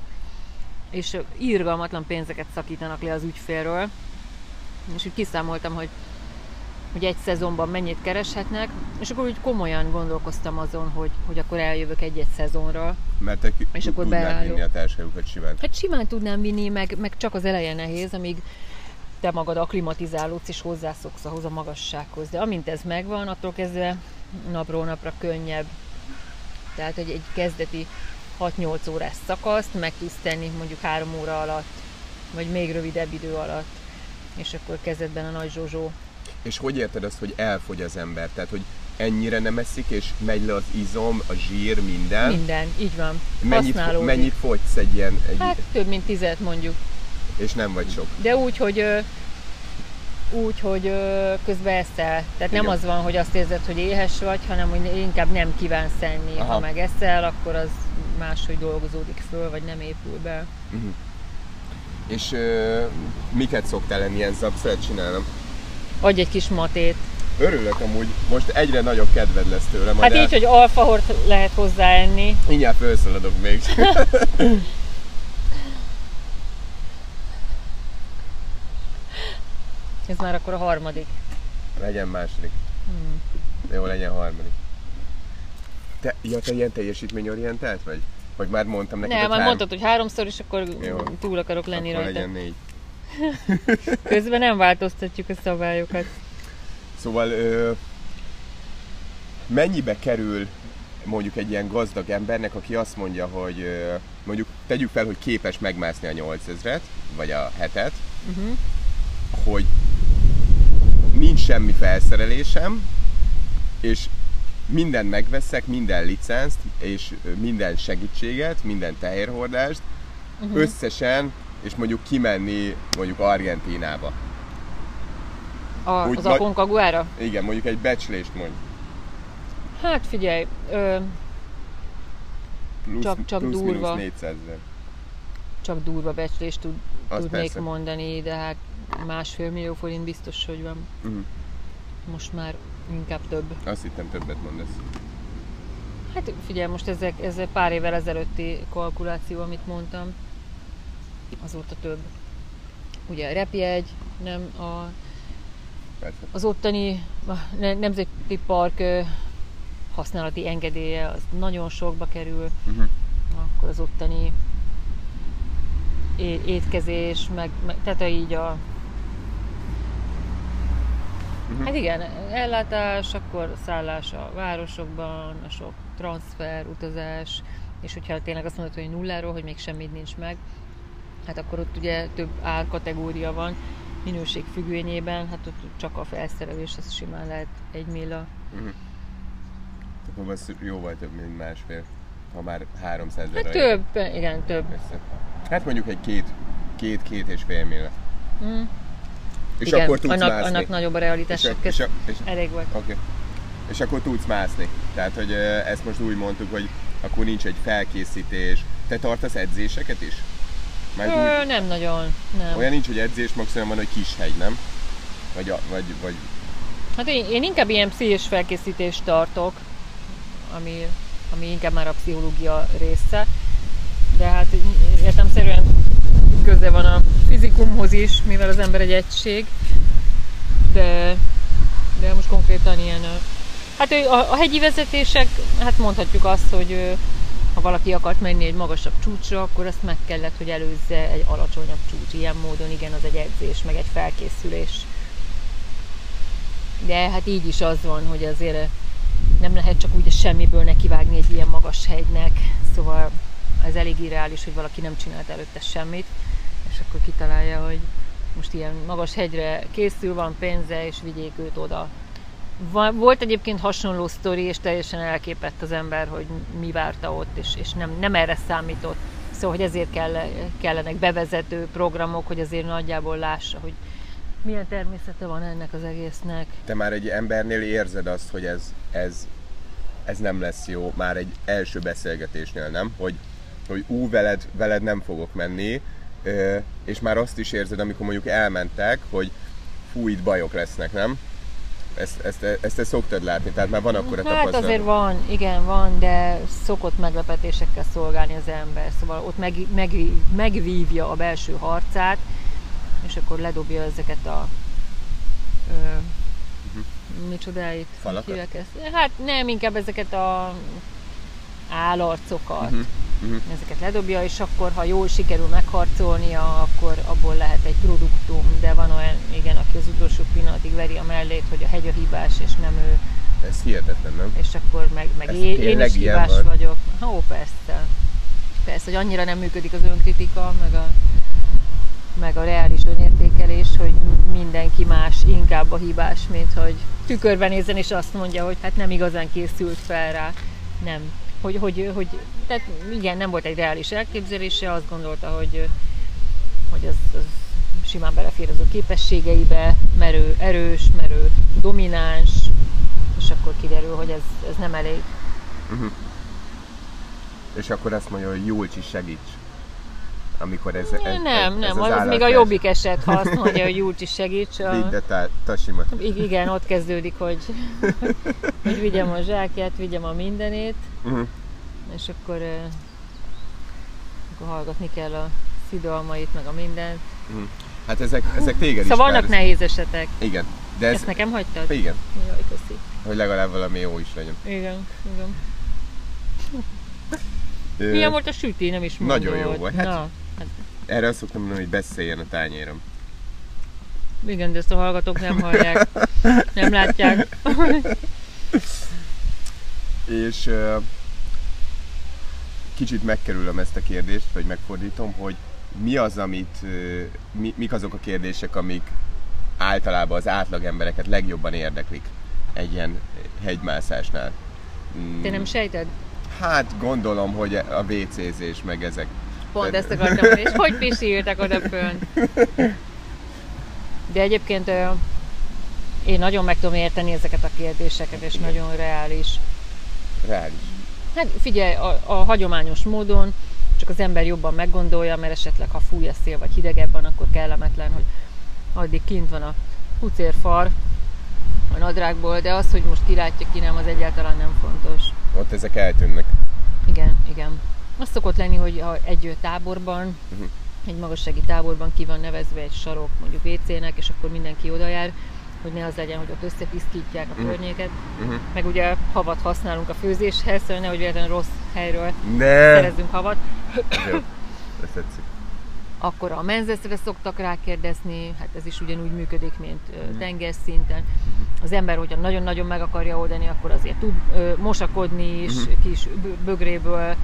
És ö, irgalmatlan pénzeket szakítanak le az ügyfélről. És úgy kiszámoltam, hogy hogy egy szezonban mennyit kereshetnek, és akkor úgy komolyan gondolkoztam azon, hogy, hogy akkor eljövök egy-egy szezonra. Mert te És akkor tudnád beállok. vinni a társajukat simán. Hát simán tudnám vinni, meg, meg csak az eleje nehéz, amíg te magad akklimatizálódsz és hozzászoksz ahhoz a magassághoz. De amint ez megvan, attól kezdve napról napra könnyebb. Tehát, hogy egy kezdeti 6-8 órás szakaszt meg tudsz tenni mondjuk 3 óra alatt, vagy még rövidebb idő alatt. És akkor kezdetben a nagy zsozsó És hogy érted azt, hogy elfogy az ember? Tehát, hogy ennyire nem eszik, és megy le az izom, a zsír, minden. Minden, így van. Mennyit, mennyit fogysz egy ilyen, egy, Hát több mint tizet mondjuk. És nem vagy sok. De úgy, hogy úgy, hogy közben eszel. Tehát nem Igen. az van, hogy azt érzed, hogy éhes vagy, hanem hogy inkább nem kívánsz enni. Aha. Ha meg eszel, akkor az máshogy dolgozódik föl, vagy nem épül be. És ö, miket szoktál enni ilyen zapszeret csinálnom? Adj egy kis matét. Örülök amúgy, most egyre nagyobb kedved lesz tőlem. Hát így, hogy alfahort lehet hozzáenni. Mindjárt felszaladok még. Ez már akkor a harmadik. legyen második. Hmm. Jó, legyen harmadik. Te, ja, te ilyen teljesítményorientált vagy? Vagy már mondtam neked, Nem, már három- mondtad, hogy háromszor, és akkor Jó. túl akarok lenni akkor rajta. legyen négy. Közben nem változtatjuk a szabályokat. Szóval ö, mennyibe kerül mondjuk egy ilyen gazdag embernek, aki azt mondja, hogy ö, mondjuk tegyük fel, hogy képes megmászni a 8000-et, vagy a hetet, Uh-huh. hogy nincs semmi felszerelésem, és minden megveszek, minden licenzt, és minden segítséget, minden tehérhordást, uh-huh. összesen, és mondjuk kimenni mondjuk Argentinába. A, Úgy az nagy- Akonkaguára? Igen, mondjuk egy becslést mondj. Hát figyelj, ö, Plusz, Csak- csak plusz durva. Mínusz 400 ezer. csak durva becslést tud, tudnék persze. mondani, de hát másfél millió forint biztos, hogy van. Uh-huh. Most már inkább több. Azt hittem többet mondasz. Hát figyelj, most ezek, ez pár évvel ezelőtti kalkuláció, amit mondtam. Azóta több. Ugye a repjegy, nem a, az ottani ne- nemzeti park használati engedélye, az nagyon sokba kerül. Uh-huh. akkor az ottani étkezés, meg, meg tehát így a Mhm. Hát igen, ellátás, akkor szállás a városokban, a sok transfer, utazás, és hogyha tényleg azt mondod, hogy nulláról, hogy még semmit nincs meg, hát akkor ott ugye több árkategória van, minőség függvényében, hát ott csak a felszerelés, az simán lehet egy milla. Uh-huh. Akkor az jóval több, mint másfél. Ha már 300 ezer. Hát több, igen, több. Persze. Hát mondjuk egy két, két, két és fél mille. Mm. És igen, akkor tudsz annak, mászni. annak nagyobb a realitás, és, a, és, a, és, elég volt. okay. és akkor tudsz mászni. Tehát, hogy ezt most úgy mondtuk, hogy akkor nincs egy felkészítés. Te tartasz edzéseket is? Ö, úgy, nem nagyon, nem. olyan nincs, hogy edzés, maximum van, hogy kis hegy, nem? Vagy, vagy, vagy Hát én, én inkább ilyen pszichés felkészítést tartok, ami, ami inkább már a pszichológia része. De hát értemszerűen köze van a fizikumhoz is, mivel az ember egy egység. De, de most konkrétan ilyen... Hát a, a hegyi vezetések, hát mondhatjuk azt, hogy ha valaki akart menni egy magasabb csúcsra, akkor azt meg kellett, hogy előzze egy alacsonyabb csúcs. Ilyen módon igen, az egy edzés, meg egy felkészülés. De hát így is az van, hogy azért nem lehet csak úgy a semmiből nekivágni egy ilyen magas hegynek, szóval ez elég irreális, hogy valaki nem csinált előtte semmit, és akkor kitalálja, hogy most ilyen magas hegyre készül, van pénze, és vigyék őt oda. Volt egyébként hasonló sztori, és teljesen elképett az ember, hogy mi várta ott, és, és nem, nem erre számított. Szóval, hogy ezért kell, kellenek bevezető programok, hogy azért nagyjából lássa, hogy milyen természete van ennek az egésznek. te már egy embernél érzed azt, hogy ez, ez, ez nem lesz jó, már egy első beszélgetésnél, nem? Hogy, hogy ú, veled, veled nem fogok menni, és már azt is érzed, amikor mondjuk elmentek, hogy fú, itt bajok lesznek, nem? Ezt, ezt, ezt te szoktad látni, tehát már van akkor a Hát tapasztalat. azért van, igen, van, de szokott meglepetésekkel szolgálni az ember. Szóval ott meg, meg, megvívja a belső harcát, és akkor ledobja ezeket a ö, micsodáit? Mhm. Falakat? Ezt? Hát nem, inkább ezeket a állarcokat. Mhm, mhm. Ezeket ledobja, és akkor, ha jól sikerül megharcolnia, akkor abból lehet egy produktum, de van olyan, igen, aki az utolsó pillanatig veri a mellét, hogy a hegy a hibás, és nem ő, Ez hihetetlen, nem? és akkor meg, meg Ez én, én is hibás van? vagyok. Ó, persze. Persze, hogy annyira nem működik az önkritika, meg a, meg a reális önértékelés, hogy mindenki más inkább a hibás, mint hogy tükörben nézzen és azt mondja, hogy hát nem igazán készült fel rá. Nem. Hogy, hogy, hogy tehát igen, nem volt egy reális elképzelése, azt gondolta, hogy, hogy az, az simán belefér az ő képességeibe, merő erős, merő domináns, és akkor kiderül, hogy ez, ez nem elég. És akkor azt mondja, hogy Julcsi segíts. Amikor ez, ez, nem, ez, nem, ez az, az még a jobbik eset, ha azt mondja, hogy Júlcsi segíts. A, Vidd a tá- tasimat. Igen, ott kezdődik, hogy, hogy vigyem a zsákját, vigyem a mindenét, Uh-huh. és akkor, akkor hallgatni kell a szidalmait, meg a mindent. Hát ezek, ezek téged is Szóval vannak kár- nehéz esetek. Igen. De ez, Ezt nekem hagytad? igen, Jaj, köszi. hogy legalább valami jó is legyen. Igen, igen. Milyen volt a süti, nem is mondod. Nagyon jó volt, hát- Na, Erre azt szoktam mondani, hogy beszéljen a tányérom. igen, de ezt a hallgatók nem hallják, nem látják. És kicsit megkerülöm ezt a kérdést, vagy megfordítom, hogy mi az, amit, mi, mik azok a kérdések, amik általában az átlag embereket legjobban érdeklik egy ilyen hegymászásnál. Mm, Te nem sejted? Hát gondolom, hogy a WC-zés meg ezek. Pont ezt akartam mondani, és hogy pisiltek oda fönn. De egyébként én nagyon meg tudom érteni ezeket a kérdéseket, és nagyon reális. Reális. Hát figyelj, a, a hagyományos módon csak az ember jobban meggondolja, mert esetleg ha fúj a szél, vagy hidegebb van, akkor kellemetlen, hogy addig kint van a pucérfar a nadrágból, de az, hogy most kilátja ki nem, az egyáltalán nem fontos. Ott ezek eltűnnek. Igen, igen. Az szokott lenni, hogy ha egy táborban, Mhm. egy magassági táborban ki van nevezve egy sarok, mondjuk WC-nek, és akkor mindenki oda jár, hogy ne az legyen, hogy ott összepiszkítják a Mhm. környéket. Mhm. Meg ugye havat használunk a főzéshez, szóval nehogy véletlenül rossz helyről Ne! szerezzünk havat. Jó. Ez tetszik. Akkor a menzeszre szoktak rákérdezni, hát ez is ugyanúgy működik, mint ö, tengerszinten. Az ember, hogyha nagyon-nagyon meg akarja oldani, akkor azért tud ö, mosakodni is kis bö- bögréből,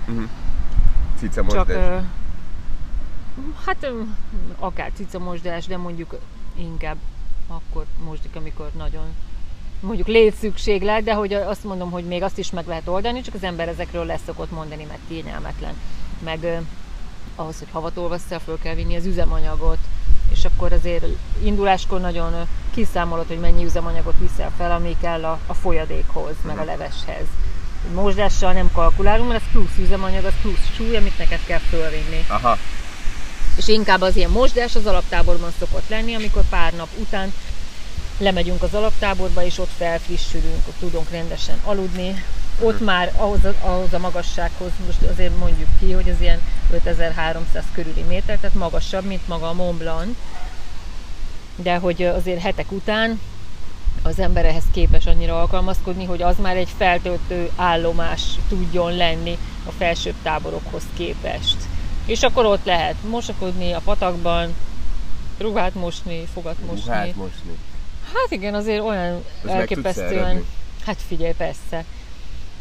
Cica csak mosdás. ö, hát ö, akár cicamosdás, de mondjuk inkább akkor mosdik, amikor nagyon mondjuk létszükséglet, de hogy azt mondom, hogy még azt is meg lehet oldani, csak az ember ezekről lesz szokott mondani, mert kényelmetlen. Meg ö, ahhoz, hogy havat olvassza, föl kell vinni az üzemanyagot, és akkor azért induláskor nagyon kiszámolod, hogy mennyi üzemanyagot viszel fel, ami kell a, a folyadékhoz, meg a leveshez. Mosdással nem kalkulálunk, mert ez plusz üzemanyag, az plusz súly, amit neked kell fölvinni. Aha. És inkább az ilyen mosdás az alaptáborban szokott lenni, amikor pár nap után lemegyünk az alaptáborba, és ott felfrissülünk, ott tudunk rendesen aludni. Ott már ahhoz a, ahhoz a magassághoz, most azért mondjuk ki, hogy ez ilyen 5300 körüli méter, tehát magasabb, mint maga a Mont Blanc. De hogy azért hetek után az ember ehhez képes annyira alkalmazkodni, hogy az már egy feltöltő állomás tudjon lenni a felsőbb táborokhoz képest. És akkor ott lehet mosakodni a patakban, ruhát mosni, fogat mosni. Ruhát mosni. Hát igen, azért olyan tudsz elképesztően... Hát figyelj, persze.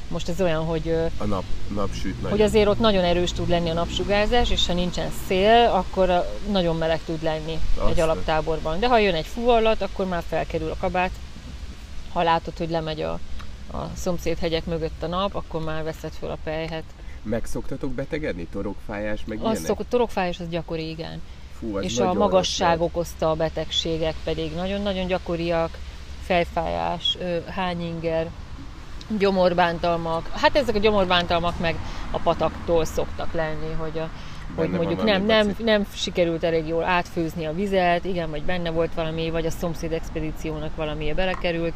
Most ez olyan, hogy, A nap, napsüt nagyon. hogy azért ott nagyon erős tud lenni a napsugárzás, és ha nincsen szél, akkor nagyon meleg tud lenni Azt egy alaptáborban. De ha jön egy fuvallat, akkor már felkerül a kabát. Ha látod, hogy lemegy a, a szomszédhegyek mögött a nap, akkor már veszed föl a pejhet. Meg szoktatok betegedni? Torokfájás, meg Az ilyenek? szokott, torokfájás az gyakori, igen. Fú, és a magasság rossz okozta a betegségek pedig nagyon-nagyon gyakoriak, fejfájás, hányinger, gyomorbántalmak. Hát ezek a gyomorbántalmak meg a pataktól szoktak lenni, hogy, a, hogy Benne mondjuk nem, nem, nem sikerült elég jól átfőzni a vizet, igen, vagy benne volt valami, vagy a szomszéd expedíciónak valami belekerült.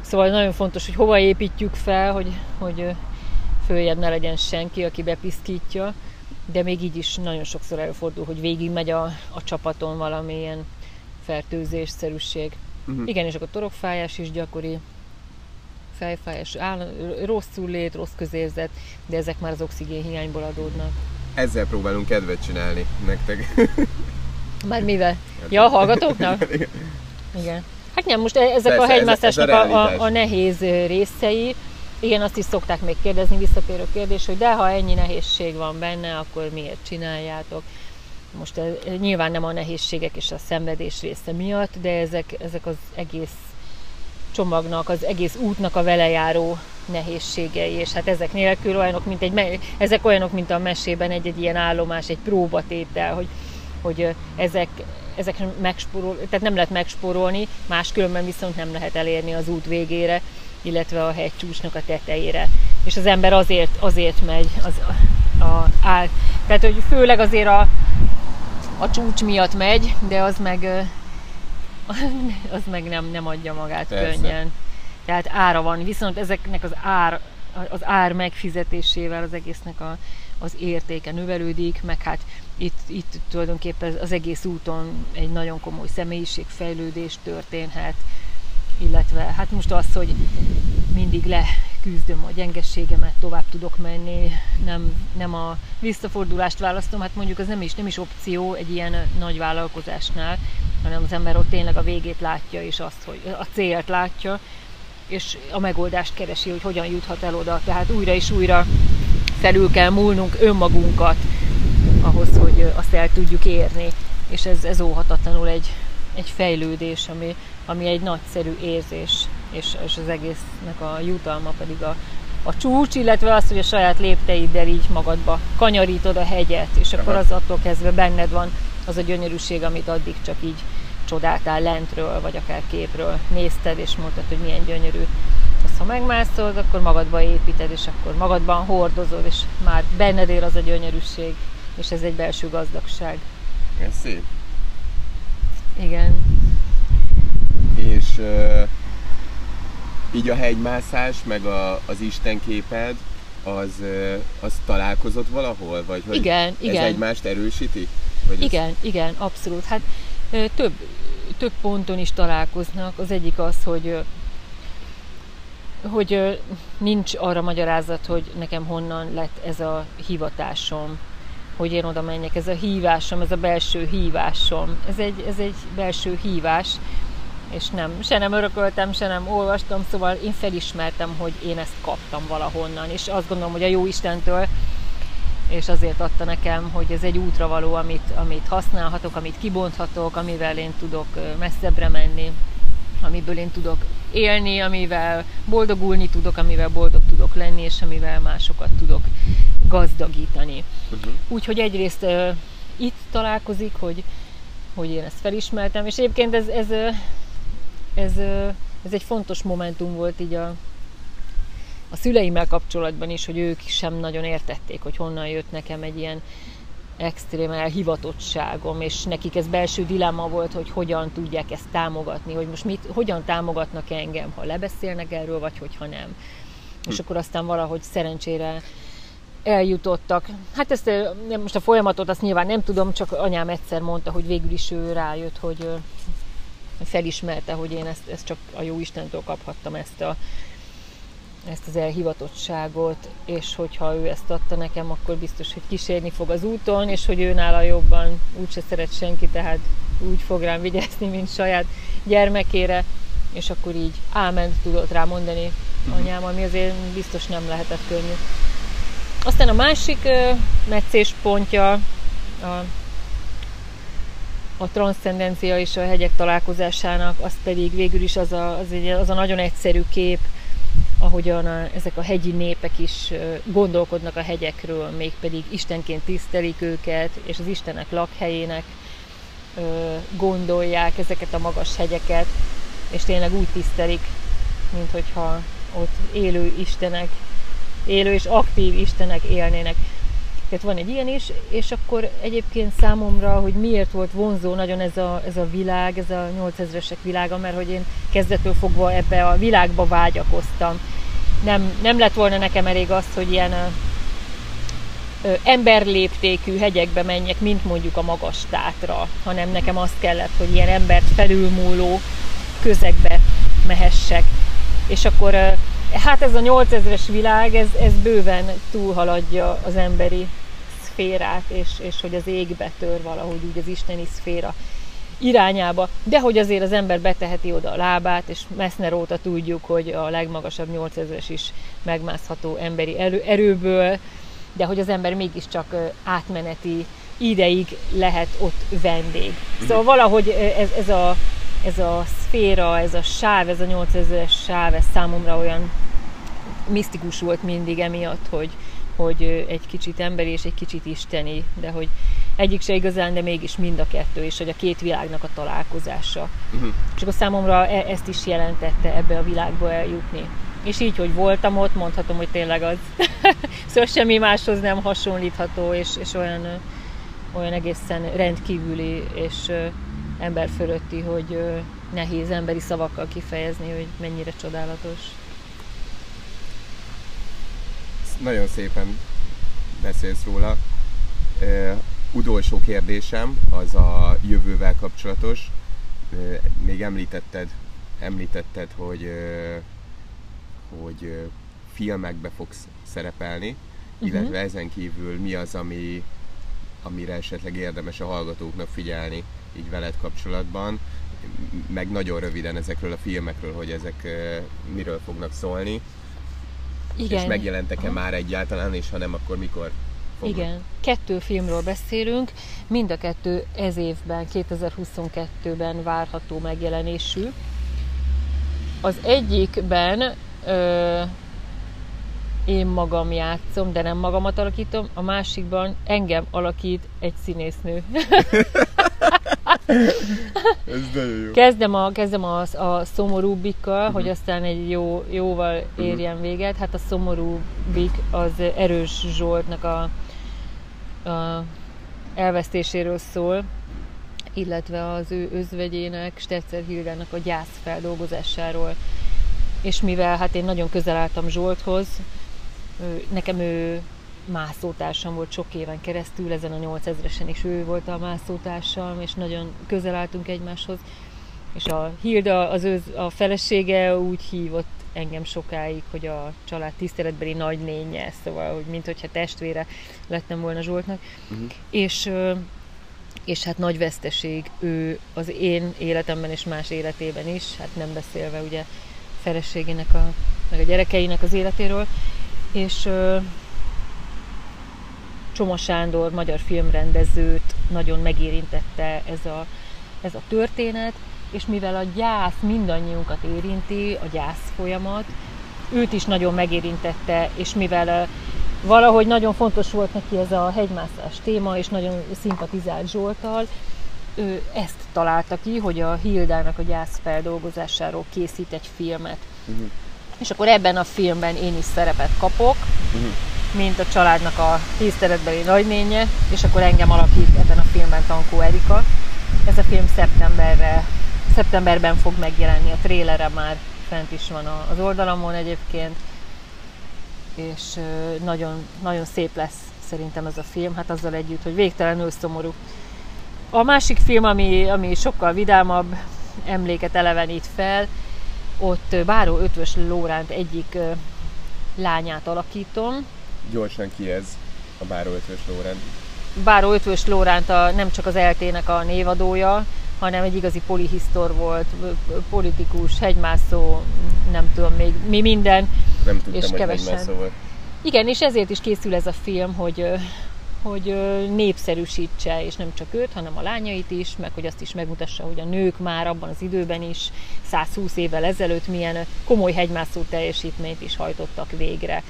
Szóval nagyon fontos, hogy hova építjük fel, hogy, hogy följebb ne legyen senki, aki bepiszkítja, de még így is nagyon sokszor előfordul, hogy végig megy a, a csapaton valamilyen fertőzésszerűség. Uh-huh. Igen, és akkor torokfájás is gyakori, fejfájás, áll, rosszul lét, rossz közérzet, de ezek már az oxigén hiányból adódnak. Ezzel próbálunk kedvet csinálni nektek. Már mivel? Ja, a hallgatóknak? Igen. Hát nem, most e- ezek Persze, a hegymászásnak ez a a, a, nehéz részei. Igen, azt is szokták még kérdezni, visszatérő kérdés, hogy de ha ennyi nehézség van benne, akkor miért csináljátok? Most ez, nyilván nem a nehézségek és a szenvedés része miatt, de ezek, ezek az egész csomagnak, az egész útnak a velejáró nehézségei, és hát ezek nélkül olyanok, mint egy, ezek olyanok, mint a mesében egy-egy ilyen állomás, egy próbatétel, hogy, hogy ezek, ezek megspórol, tehát nem lehet megspórolni, máskülönben viszont nem lehet elérni az út végére, illetve a hegycsúcsnak a tetejére. És az ember azért, azért megy, az, a, áll, tehát hogy főleg azért a, a csúcs miatt megy, de az meg, az meg nem, nem adja magát Persze. könnyen. Tehát ára van, viszont ezeknek az ár, az ár megfizetésével az egésznek a, az értéke növelődik, meg hát itt, itt tulajdonképpen az egész úton egy nagyon komoly személyiségfejlődés történhet, illetve hát most az, hogy mindig leküzdöm a gyengességemet, tovább tudok menni, nem, nem a visszafordulást választom, hát mondjuk az nem is, nem is opció egy ilyen nagy vállalkozásnál, hanem az ember ott tényleg a végét látja, és azt, hogy a célt látja, és a megoldást keresi, hogy hogyan juthat el oda. Tehát újra és újra felül kell múlnunk önmagunkat ahhoz, hogy azt el tudjuk érni. És ez, ez óhatatlanul egy, egy fejlődés, ami, ami egy nagyszerű érzés, és, és az egésznek a jutalma pedig a, a csúcs, illetve az, hogy a saját lépteiddel így magadba kanyarítod a hegyet, és akkor az attól kezdve benned van az a gyönyörűség, amit addig csak így csodáltál lentről, vagy akár képről nézted, és mondtad, hogy milyen gyönyörű. Azt, ha megmászod, akkor magadba építed, és akkor magadban hordozod, és már benned él az a gyönyörűség, és ez egy belső gazdagság. Ez szép. Igen. És uh, így a hegymászás, meg a, az Istenképed, az, uh, az találkozott valahol? Vagy hogy Igen, ez igen. egymást erősíti? Vagy Igen, ez... igen, abszolút. Hát több, több ponton is találkoznak. Az egyik az, hogy hogy nincs arra magyarázat, hogy nekem honnan lett ez a hivatásom, hogy én oda menjek. Ez a hívásom, ez a belső hívásom. Ez egy, ez egy belső hívás, és nem, se nem örököltem, se nem olvastam, szóval én felismertem, hogy én ezt kaptam valahonnan, és azt gondolom, hogy a jó Istentől, és azért adta nekem, hogy ez egy útra való, amit, amit használhatok, amit kibonthatok, amivel én tudok messzebbre menni, amiből én tudok élni, amivel boldogulni tudok, amivel boldog tudok lenni, és amivel másokat tudok gazdagítani. Uh-huh. Úgyhogy egyrészt uh, itt találkozik, hogy, hogy én ezt felismertem, és egyébként ez, ez, ez, ez egy fontos momentum volt így a, a szüleimmel kapcsolatban is, hogy ők sem nagyon értették, hogy honnan jött nekem egy ilyen extrém elhivatottságom, és nekik ez belső dilemma volt, hogy hogyan tudják ezt támogatni, hogy most mit, hogyan támogatnak engem, ha lebeszélnek erről, vagy hogyha nem. Hm. És akkor aztán valahogy szerencsére eljutottak. Hát ezt most a folyamatot azt nyilván nem tudom, csak anyám egyszer mondta, hogy végül is ő rájött, hogy felismerte, hogy én ezt, ezt csak a jó Istentől kaphattam ezt a ezt az elhivatottságot, és hogyha ő ezt adta nekem, akkor biztos, hogy kísérni fog az úton, és hogy ő nála jobban úgyse szeret senki, tehát úgy fog rám vigyázni, mint saját gyermekére, és akkor így áment tudott rá mondani anyám, ami azért biztos nem lehetett könnyű. Aztán a másik meccés pontja a, a transzcendencia és a hegyek találkozásának, az pedig végül is az a, az, egy, az a nagyon egyszerű kép, ahogyan a, ezek a hegyi népek is gondolkodnak a hegyekről, mégpedig Istenként tisztelik őket, és az Istenek lakhelyének gondolják ezeket a magas hegyeket, és tényleg úgy tisztelik, mint hogyha ott élő Istenek, élő és aktív Istenek élnének. Tehát van egy ilyen is, és akkor egyébként számomra, hogy miért volt vonzó nagyon ez a, ez a világ, ez a 8000-esek világa, mert hogy én kezdetől fogva ebbe a világba vágyakoztam. Nem, nem lett volna nekem elég az, hogy ilyen ö, emberléptékű hegyekbe menjek, mint mondjuk a magas tátra, hanem nekem azt kellett, hogy ilyen embert felülmúló közegbe mehessek. És akkor hát ez a 8000-es világ, ez, ez bőven túlhaladja az emberi szférát, és, és hogy az égbe tör valahogy úgy az isteni szféra irányába, de hogy azért az ember beteheti oda a lábát, és Messner óta tudjuk, hogy a legmagasabb 8000-es is megmászható emberi erő, erőből, de hogy az ember mégiscsak átmeneti ideig lehet ott vendég. Szóval valahogy ez, ez, a, ez a szféra, ez a sáv, ez a 8000-es sáv, ez számomra olyan misztikus volt mindig emiatt, hogy, hogy egy kicsit emberi és egy kicsit isteni, de hogy egyik se igazán, de mégis mind a kettő, és hogy a két világnak a találkozása. Uh-huh. És akkor számomra e- ezt is jelentette ebbe a világba eljutni. És így, hogy voltam ott, mondhatom, hogy tényleg az. szóval semmi máshoz nem hasonlítható, és, és olyan, olyan egészen rendkívüli, és ember fölötti, hogy nehéz emberi szavakkal kifejezni, hogy mennyire csodálatos nagyon szépen beszélsz róla. Uh, utolsó kérdésem az a jövővel kapcsolatos. Uh, még említetted, említetted, hogy, uh, hogy filmekbe fogsz szerepelni, uh-huh. illetve ezen kívül mi az, ami, amire esetleg érdemes a hallgatóknak figyelni így veled kapcsolatban, meg nagyon röviden ezekről a filmekről, hogy ezek miről fognak szólni, igen. És megjelentek-e Aha. már egyáltalán, és ha nem, akkor mikor fognak? Igen. Kettő filmről beszélünk, mind a kettő ez évben, 2022-ben várható megjelenésű. Az egyikben ö, én magam játszom, de nem magamat alakítom, a másikban engem alakít egy színésznő. Ez nagyon jó. Kezdem a, kezdem a, a szomorúbbikkal, uh-huh. hogy aztán egy jó, jóval érjen véget. Hát a szomorúbbik az Erős Zsoltnak a, a elvesztéséről szól, illetve az ő özvegyének, Stetzer Hildának a gyász feldolgozásáról. És mivel hát én nagyon közel álltam Zsolthoz, nekem ő mászótársam volt sok éven keresztül, ezen a 8000-esen is ő volt a mászótársam, és nagyon közel álltunk egymáshoz. És a Hilda, az ő, a felesége úgy hívott engem sokáig, hogy a család tiszteletbeli nagynénye, szóval, hogy mint hogyha testvére lettem volna Zsoltnak. Mhm. És, és hát nagy veszteség ő az én életemben és más életében is, hát nem beszélve ugye feleségének, a, meg a gyerekeinek az életéről. És Csoma Sándor, magyar filmrendezőt nagyon megérintette ez a, ez a történet, és mivel a gyász mindannyiunkat érinti, a gyász folyamat, őt is nagyon megérintette, és mivel valahogy nagyon fontos volt neki ez a hegymászás téma, és nagyon szimpatizált Zsoltal, ő ezt találta ki, hogy a Hildának a gyász feldolgozásáról készít egy filmet. Mhm. És akkor ebben a filmben én is szerepet kapok, Mhm. Mint a családnak a tiszteletbeli nagynénye, és akkor engem alakít ebben a filmben Tankó Erika. Ez a film szeptemberre, szeptemberben fog megjelenni, a trélere már fent is van az oldalamon egyébként, és nagyon, nagyon szép lesz szerintem ez a film, hát azzal együtt, hogy végtelenül szomorú. A másik film, ami, ami sokkal vidámabb emléket elevenít fel, ott Báró Ötvös Lóránt egyik lányát alakítom. Gyorsan ki ez a Báró Ötvös Lórend. Báró Ötvös Lóránt a, nem csak az eltének a névadója, hanem egy igazi polihisztor volt, politikus, hegymászó, nem tudom még mi minden. Nem tudtam, És hogy kevesen. szóval. Igen, és ezért is készül ez a film, hogy, hogy népszerűsítse, és nem csak őt, hanem a lányait is, meg hogy azt is megmutassa, hogy a nők már abban az időben is, 120 évvel ezelőtt milyen komoly hegymászó teljesítményt is hajtottak végre.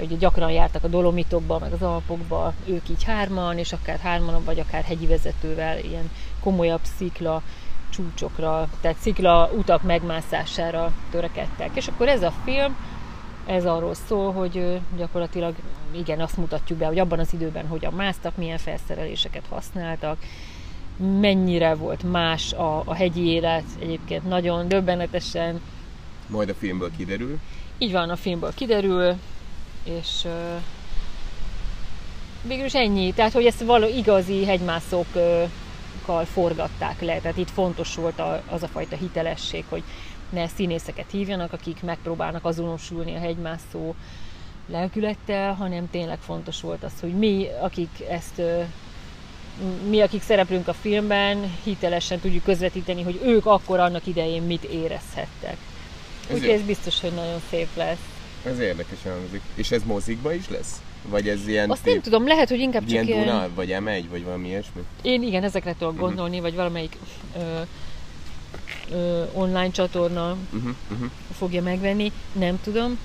Ugye gyakran jártak a Dolomitokba, meg az Alpokba, ők így hárman, és akár hárman, vagy akár hegyi vezetővel ilyen komolyabb szikla csúcsokra, tehát szikla utak megmászására törekedtek. És akkor ez a film, ez arról szól, hogy gyakorlatilag igen, azt mutatjuk be, hogy abban az időben hogyan másztak, milyen felszereléseket használtak, mennyire volt más a, a hegyi élet, egyébként nagyon döbbenetesen. Majd a filmből kiderül. Így van, a filmből kiderül, és ö, végül is ennyi. Tehát, hogy ezt való igazi hegymászókkal forgatták le. Tehát itt fontos volt a, az a fajta hitelesség, hogy ne színészeket hívjanak, akik megpróbálnak azonosulni a hegymászó lelkülettel, hanem tényleg fontos volt az, hogy mi, akik ezt mi, akik szereplünk a filmben, hitelesen tudjuk közvetíteni, hogy ők akkor annak idején mit érezhettek. Úgyhogy ez biztos, hogy nagyon szép lesz. Ez érdekes hangzik. És ez mozikba is lesz? Vagy ez ilyen, Azt nem tudom, lehet, hogy inkább ilyen csak ilyen... Duna, vagy M1, vagy valami ilyesmi? Én igen, ezekre tudok gondolni, vagy valamelyik ö, ö, online csatorna Uh-huh, uh-huh. fogja megvenni, nem tudom.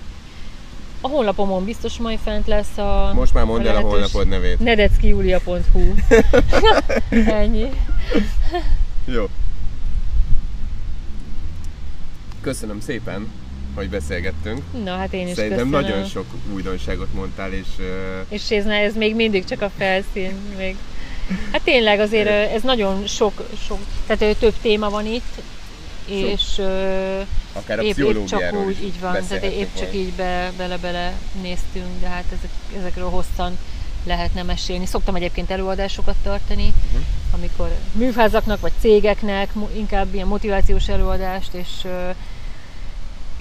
A honlapomon biztos majd fent lesz a Most már mondd el a honlapod nevét. nedeckijulia.hu Ennyi. Jó. Köszönöm szépen, hogy beszélgettünk. Na hát én is Szerintem köszönöm. nagyon sok újdonságot mondtál, és uh, És ez, ez még mindig csak a felszín. Még. Hát tényleg azért ez nagyon sok, sok tehát több téma van itt, és ö, akár a épp, épp csak úgy, így van, tehát épp csak így be, bele-bele néztünk, de hát ezek, ezekről hosszan lehetne mesélni. Szoktam egyébként előadásokat tartani, Mhm. amikor műházaknak vagy cégeknek, inkább ilyen motivációs előadást, és, ö,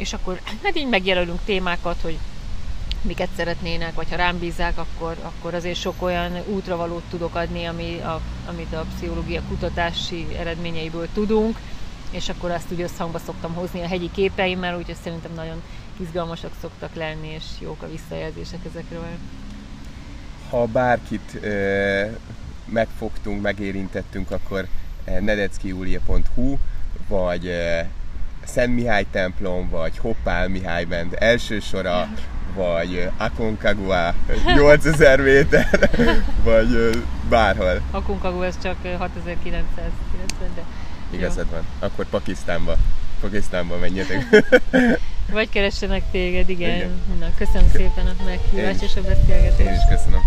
és akkor hát így megjelölünk témákat, hogy miket szeretnének, vagy ha rám bízzák, akkor, akkor azért sok olyan útravalót tudok adni, ami a, amit a pszichológia kutatási eredményeiből tudunk, és akkor azt úgy összhangba szoktam hozni a hegyi képeimmel, úgyhogy szerintem nagyon izgalmasak szoktak lenni, és jók a visszajelzések ezekről. Ha bárkit ö, megfogtunk, megérintettünk, akkor eh, nedeckijulia.hu, vagy Szent Mihály templom, vagy Hoppál Mihály Band első sora, vagy Aconcagua 8000 méter, vagy bárhol. Aconcagua ez csak 6990, de Igazad van. Akkor Pakisztánba. Pakisztánba menjetek. Vagy keressenek téged, igen. Igen. Na, köszönöm szépen a meghívást és a beszélgetést. Én is köszönöm.